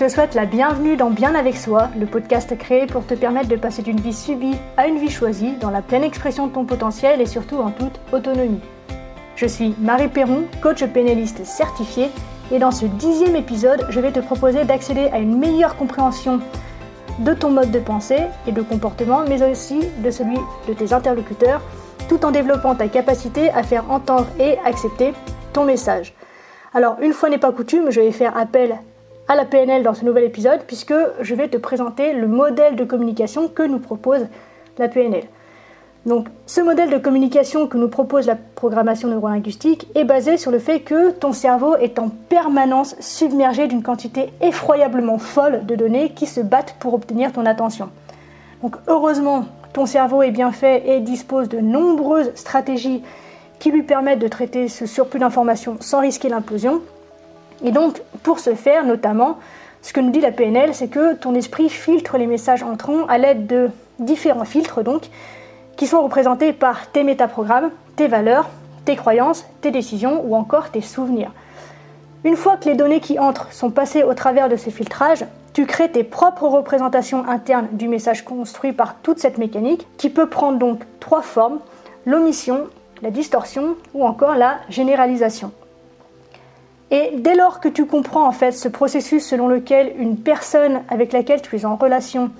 te souhaite la bienvenue dans Bien avec soi, le podcast créé pour te permettre de passer d'une vie subie à une vie choisie, dans la pleine expression de ton potentiel et surtout en toute autonomie. Je suis Marie Perron, coach pénaliste certifié, et dans ce dixième épisode, je vais te proposer d'accéder à une meilleure compréhension de ton mode de pensée et de comportement, mais aussi de celui de tes interlocuteurs, tout en développant ta capacité à faire entendre et accepter ton message. Alors, une fois n'est pas coutume, je vais faire appel à la PNL dans ce nouvel épisode puisque je vais te présenter le modèle de communication que nous propose la PNL. Donc, ce modèle de communication que nous propose la programmation neurolinguistique est basé sur le fait que ton cerveau est en permanence submergé d'une quantité effroyablement folle de données qui se battent pour obtenir ton attention. Donc, heureusement, ton cerveau est bien fait et dispose de nombreuses stratégies qui lui permettent de traiter ce surplus d'informations sans risquer l'implosion. Et donc, pour ce faire, notamment, ce que nous dit la PNL, c'est que ton esprit filtre les messages entrants à l'aide de différents filtres, donc, qui sont représentés par tes métaprogrammes, tes valeurs, tes croyances, tes décisions ou encore tes souvenirs. Une fois que les données qui entrent sont passées au travers de ces filtrages, tu crées tes propres représentations internes du message construit par toute cette mécanique qui peut prendre donc trois formes, l'omission, la distorsion ou encore la généralisation. Et dès lors que tu comprends en fait ce processus selon lequel une personne avec laquelle tu es en relation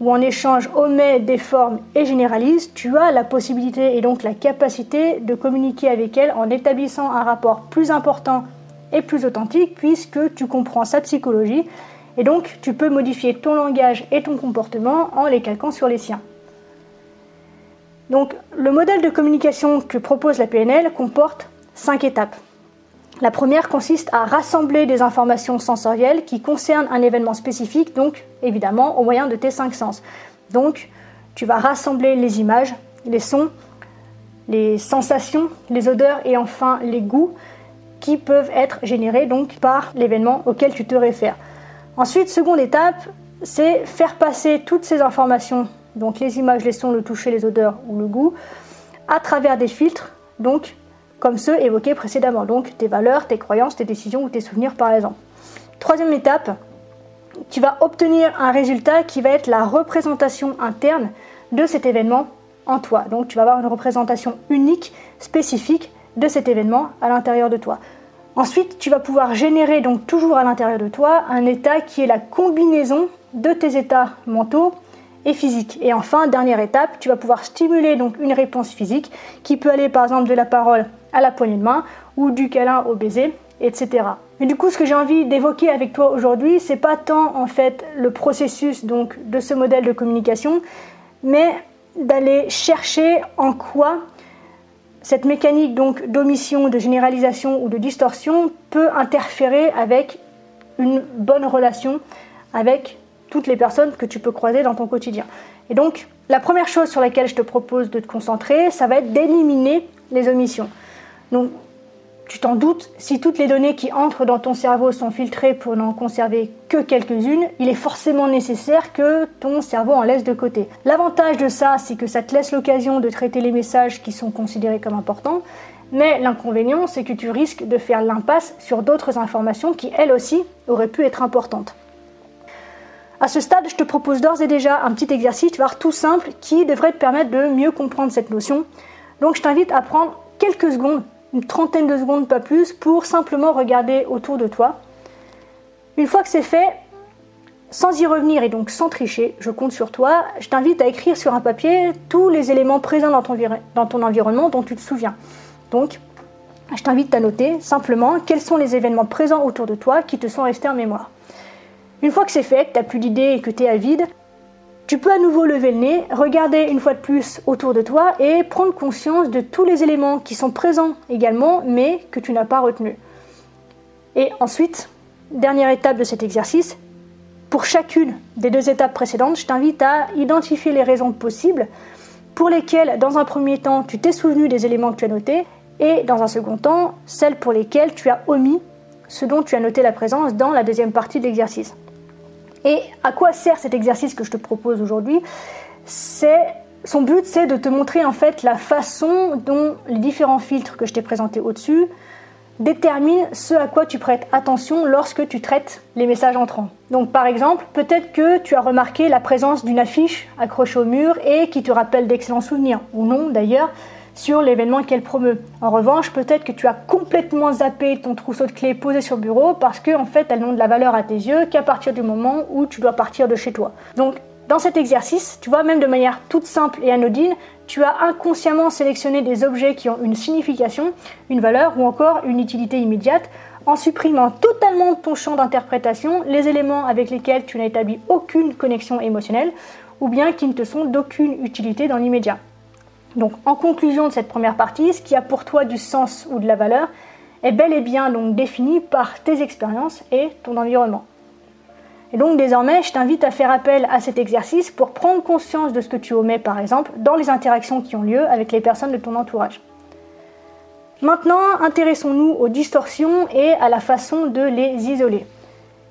ou en échange omet, déforme et généralise, tu as la possibilité et donc la capacité de communiquer avec elle en établissant un rapport plus important et plus authentique puisque tu comprends sa psychologie et donc tu peux modifier ton langage et ton comportement en les calquant sur les siens. Donc le modèle de communication que propose la PNL comporte cinq étapes. La première consiste à rassembler des informations sensorielles qui concernent un événement spécifique, donc évidemment au moyen de tes cinq sens. Donc tu vas rassembler les images, les sons, les sensations, les odeurs et enfin les goûts qui peuvent être générés donc par l'événement auquel tu te réfères. Ensuite, seconde étape, c'est faire passer toutes ces informations, donc les images, les sons, le toucher, les odeurs ou le goût, à travers des filtres, donc comme ceux évoqués précédemment, donc tes valeurs, tes croyances, tes décisions ou tes souvenirs par exemple. Troisième étape, tu vas obtenir un résultat qui va être la représentation interne de cet événement en toi. Donc tu vas avoir une représentation unique, spécifique de cet événement à l'intérieur de toi. Ensuite, tu vas pouvoir générer donc toujours à l'intérieur de toi un état qui est la combinaison de tes états mentaux et physiques. Et enfin, dernière étape, tu vas pouvoir stimuler donc une réponse physique qui peut aller par exemple de la parole à la poignée de main ou du câlin au baiser, etc. Mais du coup, ce que j'ai envie d'évoquer avec toi aujourd'hui, c'est pas tant en fait le processus donc de ce modèle de communication, mais d'aller chercher en quoi cette mécanique donc d'omission, de généralisation ou de distorsion peut interférer avec une bonne relation avec toutes les personnes que tu peux croiser dans ton quotidien. Et donc, la première chose sur laquelle je te propose de te concentrer, ça va être d'éliminer les omissions. Donc, tu t'en doutes, si toutes les données qui entrent dans ton cerveau sont filtrées pour n'en conserver que quelques-unes, il est forcément nécessaire que ton cerveau en laisse de côté. L'avantage de ça, c'est que ça te laisse l'occasion de traiter les messages qui sont considérés comme importants, mais l'inconvénient, c'est que tu risques de faire l'impasse sur d'autres informations qui, elles aussi, auraient pu être importantes. À ce stade, je te propose d'ores et déjà un petit exercice, voire tout simple, qui devrait te permettre de mieux comprendre cette notion. Donc je t'invite à prendre quelques secondes une trentaine de secondes, pas plus, pour simplement regarder autour de toi. Une fois que c'est fait, sans y revenir et donc sans tricher, je compte sur toi, je t'invite à écrire sur un papier tous les éléments présents dans ton, dans ton environnement dont tu te souviens. Donc, je t'invite à noter simplement quels sont les événements présents autour de toi qui te sont restés en mémoire. Une fois que c'est fait, que tu n'as plus d'idées et que tu es à vide, tu peux à nouveau lever le nez, regarder une fois de plus autour de toi et prendre conscience de tous les éléments qui sont présents également, mais que tu n'as pas retenus. Et ensuite, dernière étape de cet exercice, pour chacune des deux étapes précédentes, je t'invite à identifier les raisons possibles pour lesquelles, dans un premier temps, tu t'es souvenu des éléments que tu as notés, et dans un second temps, celles pour lesquelles tu as omis ce dont tu as noté la présence dans la deuxième partie de l'exercice. Et à quoi sert cet exercice que je te propose aujourd'hui? Son but, c'est de te montrer en fait la façon dont les différents filtres que je t'ai présentés au-dessus détermine ce à quoi tu prêtes attention lorsque tu traites les messages entrants. Donc par exemple, peut-être que tu as remarqué la présence d'une affiche accrochée au mur et qui te rappelle d'excellents souvenirs, ou non d'ailleurs, sur l'événement qu'elle promeut. En revanche, peut-être que tu as complètement zappé ton trousseau de clés posé sur le bureau parce qu'en en fait elles n'ont de la valeur à tes yeux qu'à partir du moment où tu dois partir de chez toi. Donc dans cet exercice, tu vois, même de manière toute simple et anodine, tu as inconsciemment sélectionné des objets qui ont une signification, une valeur ou encore une utilité immédiate en supprimant totalement de ton champ d'interprétation les éléments avec lesquels tu n'as établi aucune connexion émotionnelle ou bien qui ne te sont d'aucune utilité dans l'immédiat. Donc en conclusion de cette première partie, ce qui a pour toi du sens ou de la valeur est bel et bien donc défini par tes expériences et ton environnement. Et donc désormais, je t'invite à faire appel à cet exercice pour prendre conscience de ce que tu omets, par exemple, dans les interactions qui ont lieu avec les personnes de ton entourage. Maintenant, intéressons-nous aux distorsions et à la façon de les isoler.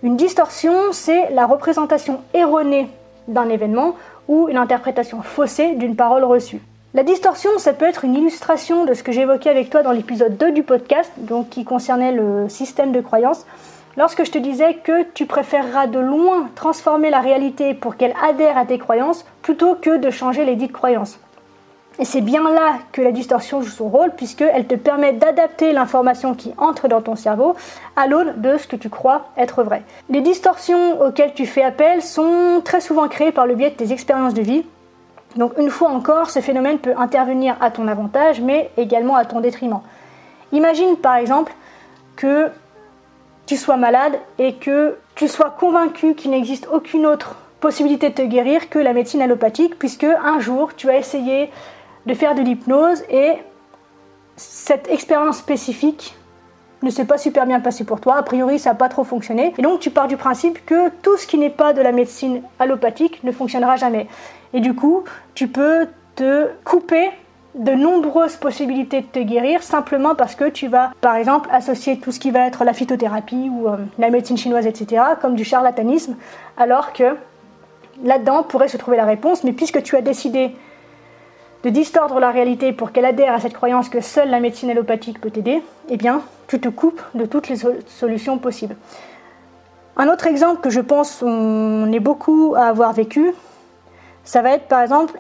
Une distorsion, c'est la représentation erronée d'un événement ou une interprétation faussée d'une parole reçue. La distorsion, ça peut être une illustration de ce que j'évoquais avec toi dans l'épisode 2 du podcast, donc qui concernait le système de croyance lorsque je te disais que tu préféreras de loin transformer la réalité pour qu'elle adhère à tes croyances plutôt que de changer les dites croyances. Et c'est bien là que la distorsion joue son rôle, puisqu'elle te permet d'adapter l'information qui entre dans ton cerveau à l'aune de ce que tu crois être vrai. Les distorsions auxquelles tu fais appel sont très souvent créées par le biais de tes expériences de vie. Donc une fois encore, ce phénomène peut intervenir à ton avantage, mais également à ton détriment. Imagine par exemple que tu sois malade et que tu sois convaincu qu'il n'existe aucune autre possibilité de te guérir que la médecine allopathique, puisque un jour tu as essayé de faire de l'hypnose et cette expérience spécifique ne s'est pas super bien passée pour toi, a priori ça n'a pas trop fonctionné, et donc tu pars du principe que tout ce qui n'est pas de la médecine allopathique ne fonctionnera jamais. Et du coup, tu peux te couper de nombreuses possibilités de te guérir simplement parce que tu vas, par exemple, associer tout ce qui va être la phytothérapie ou euh, la médecine chinoise, etc., comme du charlatanisme, alors que là-dedans pourrait se trouver la réponse, mais puisque tu as décidé de distordre la réalité pour qu'elle adhère à cette croyance que seule la médecine allopathique peut t'aider, eh bien, tu te coupes de toutes les solutions possibles. Un autre exemple que je pense on est beaucoup à avoir vécu, ça va être par exemple,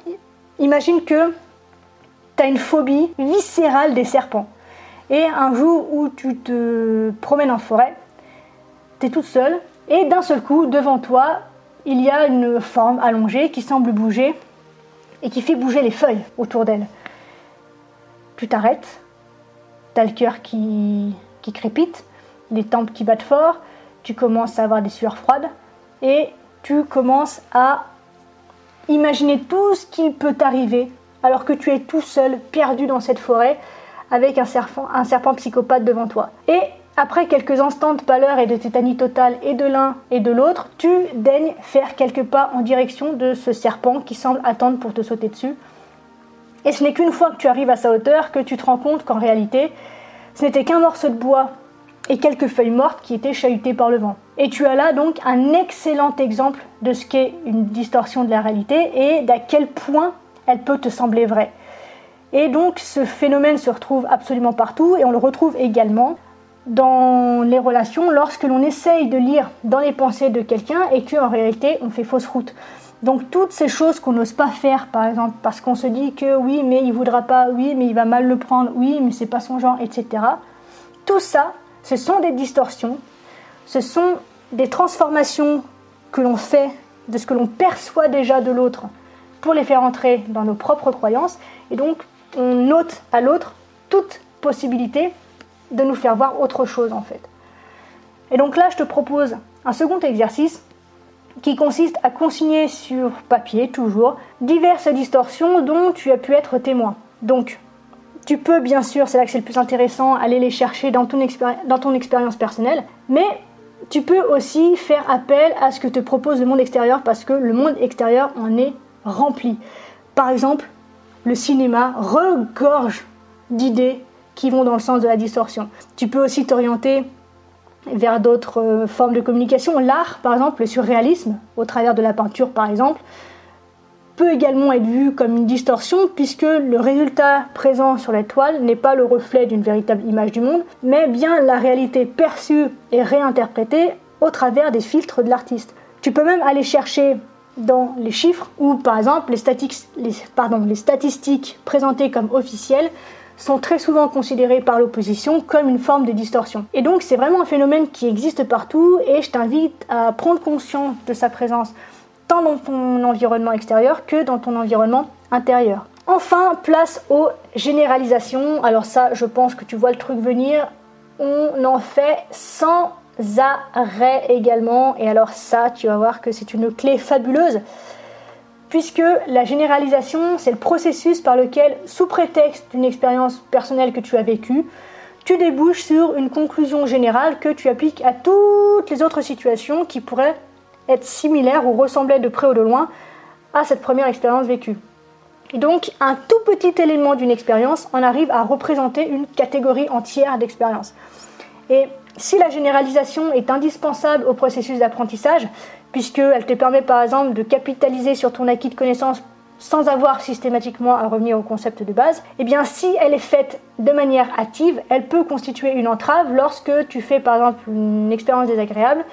imagine que tu as une phobie viscérale des serpents. Et un jour où tu te promènes en forêt, tu es toute seule, et d'un seul coup, devant toi, il y a une forme allongée qui semble bouger et qui fait bouger les feuilles autour d'elle. Tu t'arrêtes, tu as le cœur qui, qui crépite, les tempes qui battent fort, tu commences à avoir des sueurs froides et tu commences à imaginer tout ce qui peut t'arriver alors que tu es tout seul, perdu dans cette forêt, avec un serpent, un serpent psychopathe devant toi. Et après quelques instants de pâleur et de tétanie totale et de l'un et de l'autre, tu daignes faire quelques pas en direction de ce serpent qui semble attendre pour te sauter dessus. Et ce n'est qu'une fois que tu arrives à sa hauteur que tu te rends compte qu'en réalité, ce n'était qu'un morceau de bois et quelques feuilles mortes qui étaient chahutées par le vent. Et tu as là donc un excellent exemple de ce qu'est une distorsion de la réalité et d'à quel point elle peut te sembler vraie. Et donc ce phénomène se retrouve absolument partout et on le retrouve également dans les relations lorsque l'on essaye de lire dans les pensées de quelqu'un et qu'en réalité on fait fausse route. Donc toutes ces choses qu'on n'ose pas faire, par exemple, parce qu'on se dit que oui, mais il voudra pas, oui, mais il va mal le prendre, oui, mais c'est pas son genre, etc. Tout ça, ce sont des distorsions, ce sont des transformations que l'on fait de ce que l'on perçoit déjà de l'autre pour les faire entrer dans nos propres croyances. Et donc, on ôte à l'autre toute possibilité de nous faire voir autre chose en fait. Et donc là, je te propose un second exercice qui consiste à consigner sur papier, toujours, diverses distorsions dont tu as pu être témoin. Donc, tu peux bien sûr, c'est là que c'est le plus intéressant, aller les chercher dans ton, dans ton expérience personnelle, mais tu peux aussi faire appel à ce que te propose le monde extérieur parce que le monde extérieur en est rempli. Par exemple, le cinéma regorge d'idées qui vont dans le sens de la distorsion. Tu peux aussi t'orienter vers d'autres euh, formes de communication. L'art, par exemple, le surréalisme, au travers de la peinture, par exemple, peut également être vu comme une distorsion puisque le résultat présent sur la toile n'est pas le reflet d'une véritable image du monde, mais bien la réalité perçue et réinterprétée au travers des filtres de l'artiste. Tu peux même aller chercher dans les chiffres où, par exemple, les statistiques présentées comme officielles sont très souvent considérées par l'opposition comme une forme de distorsion. Et donc c'est vraiment un phénomène qui existe partout et je t'invite à prendre conscience de sa présence tant dans ton environnement extérieur que dans ton environnement intérieur. Enfin, place aux généralisations. Alors ça, je pense que tu vois le truc venir. On en fait sans arrêt également. Et alors ça, tu vas voir que c'est une clé fabuleuse. Puisque la généralisation, c'est le processus par lequel, sous prétexte d'une expérience personnelle que tu as vécue, tu débouches sur une conclusion générale que tu appliques à toutes les autres situations qui pourraient être similaire ou ressembler de près ou de loin à cette première expérience vécue. Donc, un tout petit élément d'une expérience en arrive à représenter une catégorie entière d'expériences. Et si la généralisation est indispensable au processus d'apprentissage, puisqu'elle te permet par exemple de capitaliser sur ton acquis de connaissances sans avoir systématiquement à revenir au concept de base, eh bien si elle est faite de manière active, elle peut constituer une entrave lorsque tu fais par exemple une expérience désagréable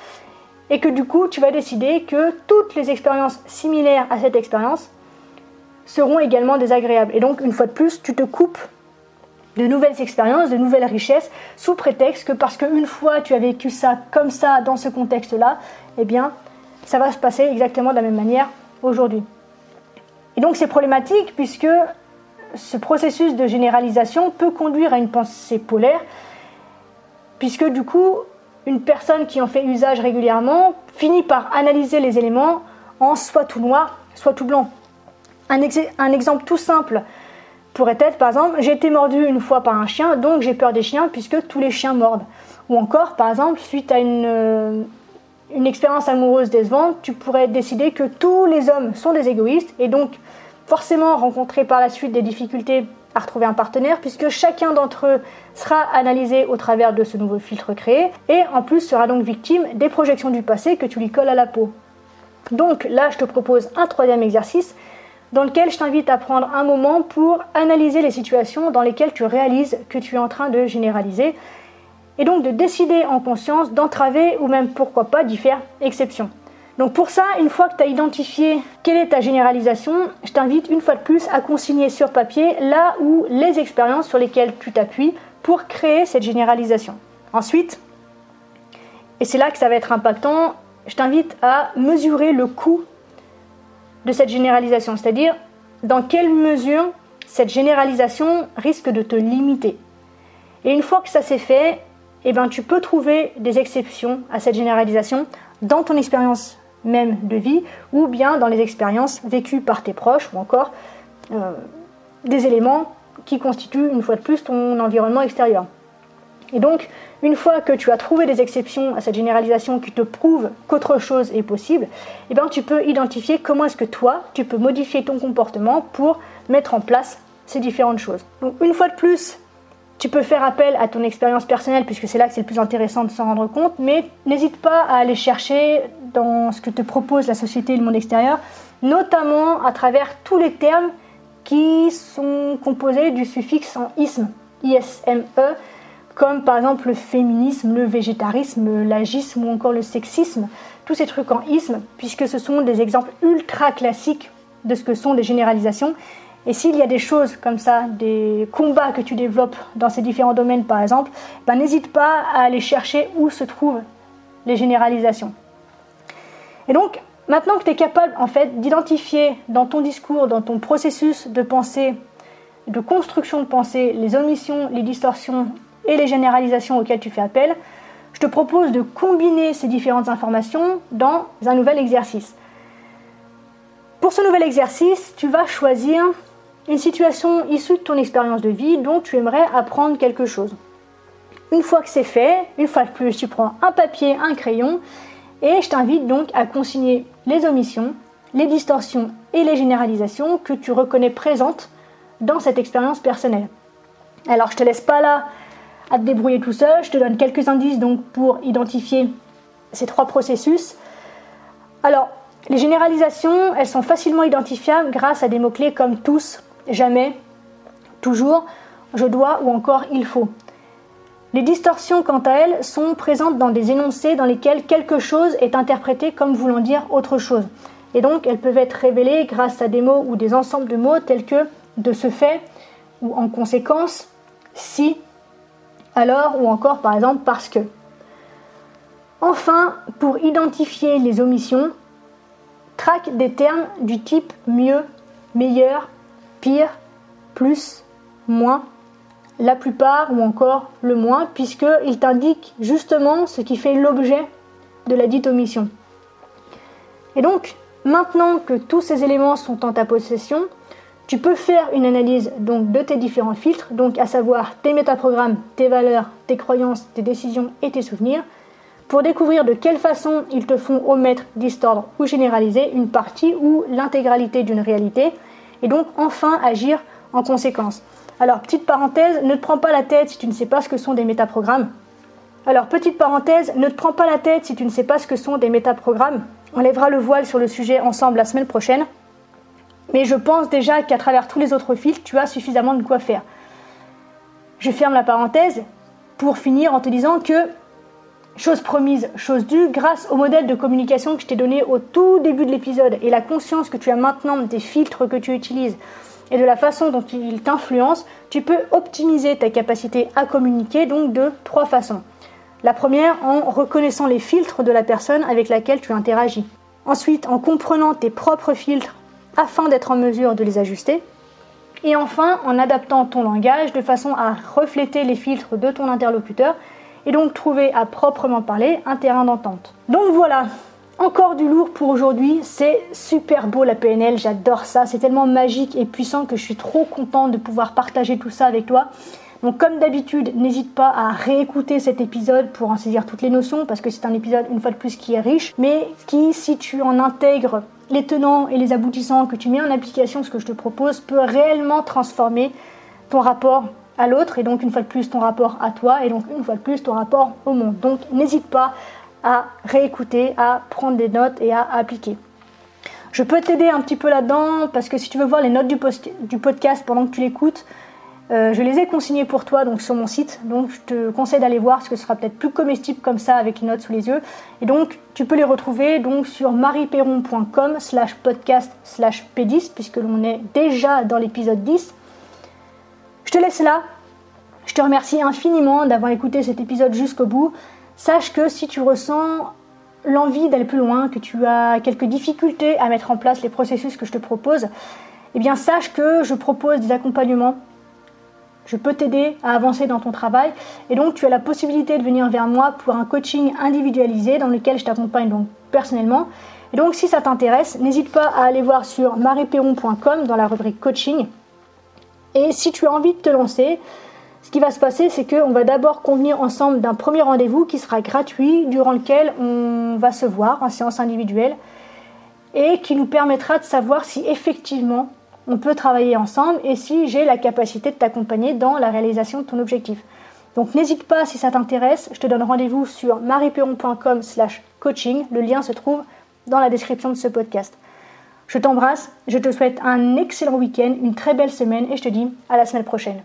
et que du coup tu vas décider que toutes les expériences similaires à cette expérience seront également désagréables. Et donc une fois de plus, tu te coupes de nouvelles expériences, de nouvelles richesses, sous prétexte que parce qu'une fois tu as vécu ça comme ça dans ce contexte-là, eh bien ça va se passer exactement de la même manière aujourd'hui. Et donc c'est problématique puisque ce processus de généralisation peut conduire à une pensée polaire, puisque du coup une personne qui en fait usage régulièrement finit par analyser les éléments en soit tout noir, soit tout blanc. Un, exemple tout simple pourrait être, par exemple, j'ai été mordu une fois par un chien, donc j'ai peur des chiens puisque tous les chiens mordent. Ou encore, par exemple, suite à une, euh, expérience amoureuse décevante, tu pourrais décider que tous les hommes sont des égoïstes et donc forcément rencontrer par la suite des difficultés à retrouver un partenaire puisque chacun d'entre eux sera analysé au travers de ce nouveau filtre créé et en plus sera donc victime des projections du passé que tu lui colles à la peau. Donc là, je te propose un troisième exercice dans lequel je t'invite à prendre un moment pour analyser les situations dans lesquelles tu réalises que tu es en train de généraliser et donc de décider en conscience d'entraver ou même pourquoi pas d'y faire exception. Donc pour ça, une fois que tu as identifié quelle est ta généralisation, je t'invite une fois de plus à consigner sur papier là où les expériences sur lesquelles tu t'appuies pour créer cette généralisation. Ensuite, et c'est là que ça va être impactant, je t'invite à mesurer le coût de cette généralisation, c'est-à-dire dans quelle mesure cette généralisation risque de te limiter. Et une fois que ça s'est fait, eh ben, tu peux trouver des exceptions à cette généralisation dans ton expérience même de vie ou bien dans les expériences vécues par tes proches ou encore euh, des éléments qui constituent une fois de plus ton environnement extérieur. Et donc, une fois que tu as trouvé des exceptions à cette généralisation qui te prouvent qu'autre chose est possible, eh bien, tu peux identifier comment est-ce que toi, tu peux modifier ton comportement pour mettre en place ces différentes choses. Donc, une fois de plus, tu peux faire appel à ton expérience personnelle puisque c'est là que c'est le plus intéressant de s'en rendre compte, mais n'hésite pas à aller chercher dans ce que te propose la société et le monde extérieur, notamment à travers tous les termes qui sont composés du suffixe en isme, ISME, comme par exemple le féminisme, le végétarisme, l'agisme ou encore le sexisme, tous ces trucs en isme, puisque ce sont des exemples ultra classiques de ce que sont des généralisations et s'il y a des choses comme ça, des combats que tu développes dans ces différents domaines par exemple, ben, n'hésite pas à aller chercher où se trouvent les généralisations. Et donc, maintenant que tu es capable en fait d'identifier dans ton discours, dans ton processus de pensée, de construction de pensée, les omissions, les distorsions et les généralisations auxquelles tu fais appel, je te propose de combiner ces différentes informations dans un nouvel exercice. Pour ce nouvel exercice, tu vas choisir une situation issue de ton expérience de vie dont tu aimerais apprendre quelque chose. Une fois que c'est fait, une fois de plus, tu prends un papier, un crayon et je t'invite donc à consigner les omissions, les distorsions et les généralisations que tu reconnais présentes dans cette expérience personnelle. Alors je te laisse pas là à te débrouiller tout seul, je te donne quelques indices donc pour identifier ces trois processus. Alors Les généralisations, elles sont facilement identifiables grâce à des mots-clés comme tous, jamais, toujours, je dois ou encore il faut. Les distorsions, quant à elles, sont présentes dans des énoncés dans lesquels quelque chose est interprété comme voulant dire autre chose. Et donc, elles peuvent être révélées grâce à des mots ou des ensembles de mots tels que de ce fait ou en conséquence, si, alors ou encore par exemple parce que. Enfin, pour identifier les omissions, traque des termes du type mieux, meilleur, pire, plus, moins, la plupart ou encore le moins, puisqu'il t'indique justement ce qui fait l'objet de la dite omission. Et donc, maintenant que tous ces éléments sont en ta possession, tu peux faire une analyse donc de tes différents filtres, donc à savoir tes métaprogrammes, tes valeurs, tes croyances, tes décisions et tes souvenirs, pour découvrir de quelle façon ils te font omettre, distordre ou généraliser une partie ou l'intégralité d'une réalité, et donc enfin agir en conséquence. Alors, petite parenthèse, ne te prends pas la tête si tu ne sais pas ce que sont des métaprogrammes. Alors, petite parenthèse, ne te prends pas la tête si tu ne sais pas ce que sont des métaprogrammes. On lèvera le voile sur le sujet ensemble la semaine prochaine. Mais je pense déjà qu'à travers tous les autres fils, tu as suffisamment de quoi faire. Je ferme la parenthèse pour finir en te disant que Chose promise, chose due, grâce au modèle de communication que je t'ai donné au tout début de l'épisode et la conscience que tu as maintenant des filtres que tu utilises et de la façon dont ils t'influencent, tu peux optimiser ta capacité à communiquer donc de trois façons. La première en reconnaissant les filtres de la personne avec laquelle tu interagis. Ensuite en comprenant tes propres filtres afin d'être en mesure de les ajuster. Et enfin en adaptant ton langage de façon à refléter les filtres de ton interlocuteur et donc trouver à proprement parler un terrain d'entente. Donc voilà, encore du lourd pour aujourd'hui, c'est super beau la PNL, j'adore ça, c'est tellement magique et puissant que je suis trop contente de pouvoir partager tout ça avec toi. Donc comme d'habitude, n'hésite pas à réécouter cet épisode pour en saisir toutes les notions parce que c'est un épisode une fois de plus qui est riche, mais qui si tu en intègres les tenants et les aboutissants que tu mets en application, ce que je te propose peut réellement transformer ton rapport à l'autre et donc une fois de plus ton rapport à toi et donc une fois de plus ton rapport au monde. Donc n'hésite pas à réécouter, à prendre des notes et à appliquer. Je peux t'aider un petit peu là-dedans parce que si tu veux voir les notes du, du podcast pendant que tu l'écoutes, euh, je les ai consignées pour toi donc sur mon site. Donc je te conseille d'aller voir parce que ce sera peut-être plus comestible comme ça avec les notes sous les yeux. Et donc tu peux les retrouver donc sur marieperron.com slash podcast slash p10 puisque l'on est déjà dans l'épisode 10. Je te laisse là. Je te remercie infiniment d'avoir écouté cet épisode jusqu'au bout. Sache que si tu ressens l'envie d'aller plus loin, que tu as quelques difficultés à mettre en place les processus que je te propose, eh bien sache que je propose des accompagnements. Je peux t'aider à avancer dans ton travail et donc tu as la possibilité de venir vers moi pour un coaching individualisé dans lequel je t'accompagne donc personnellement. Et donc si ça t'intéresse, n'hésite pas à aller voir sur marieperron.com dans la rubrique coaching et si tu as envie de te lancer, ce qui va se passer, c'est qu'on va d'abord convenir ensemble d'un premier rendez-vous qui sera gratuit, durant lequel on va se voir en séance individuelle et qui nous permettra de savoir si effectivement on peut travailler ensemble et si j'ai la capacité de t'accompagner dans la réalisation de ton objectif. Donc n'hésite pas si ça t'intéresse, je te donne rendez-vous sur marieperon.com slash coaching, le lien se trouve dans la description de ce podcast. Je t'embrasse, je te souhaite un excellent week-end, une très belle semaine et je te dis à la semaine prochaine.